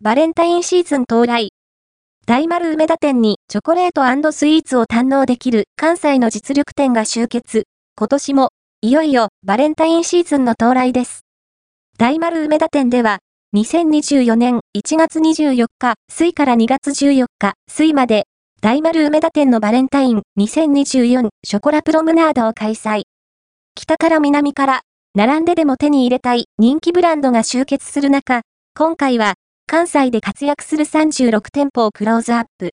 バレンタインシーズン到来。大丸梅田店にチョコレートスイーツを堪能できる関西の実力店が集結。今年も、いよいよバレンタインシーズンの到来です。大丸梅田店では、2024年1月24日、水から2月14日、水まで、大丸梅田店のバレンタイン2024ショコラプロムナードを開催。北から南から、並んででも手に入れたい人気ブランドが集結する中、今回は、関西で活躍する36店舗をクローズアップ。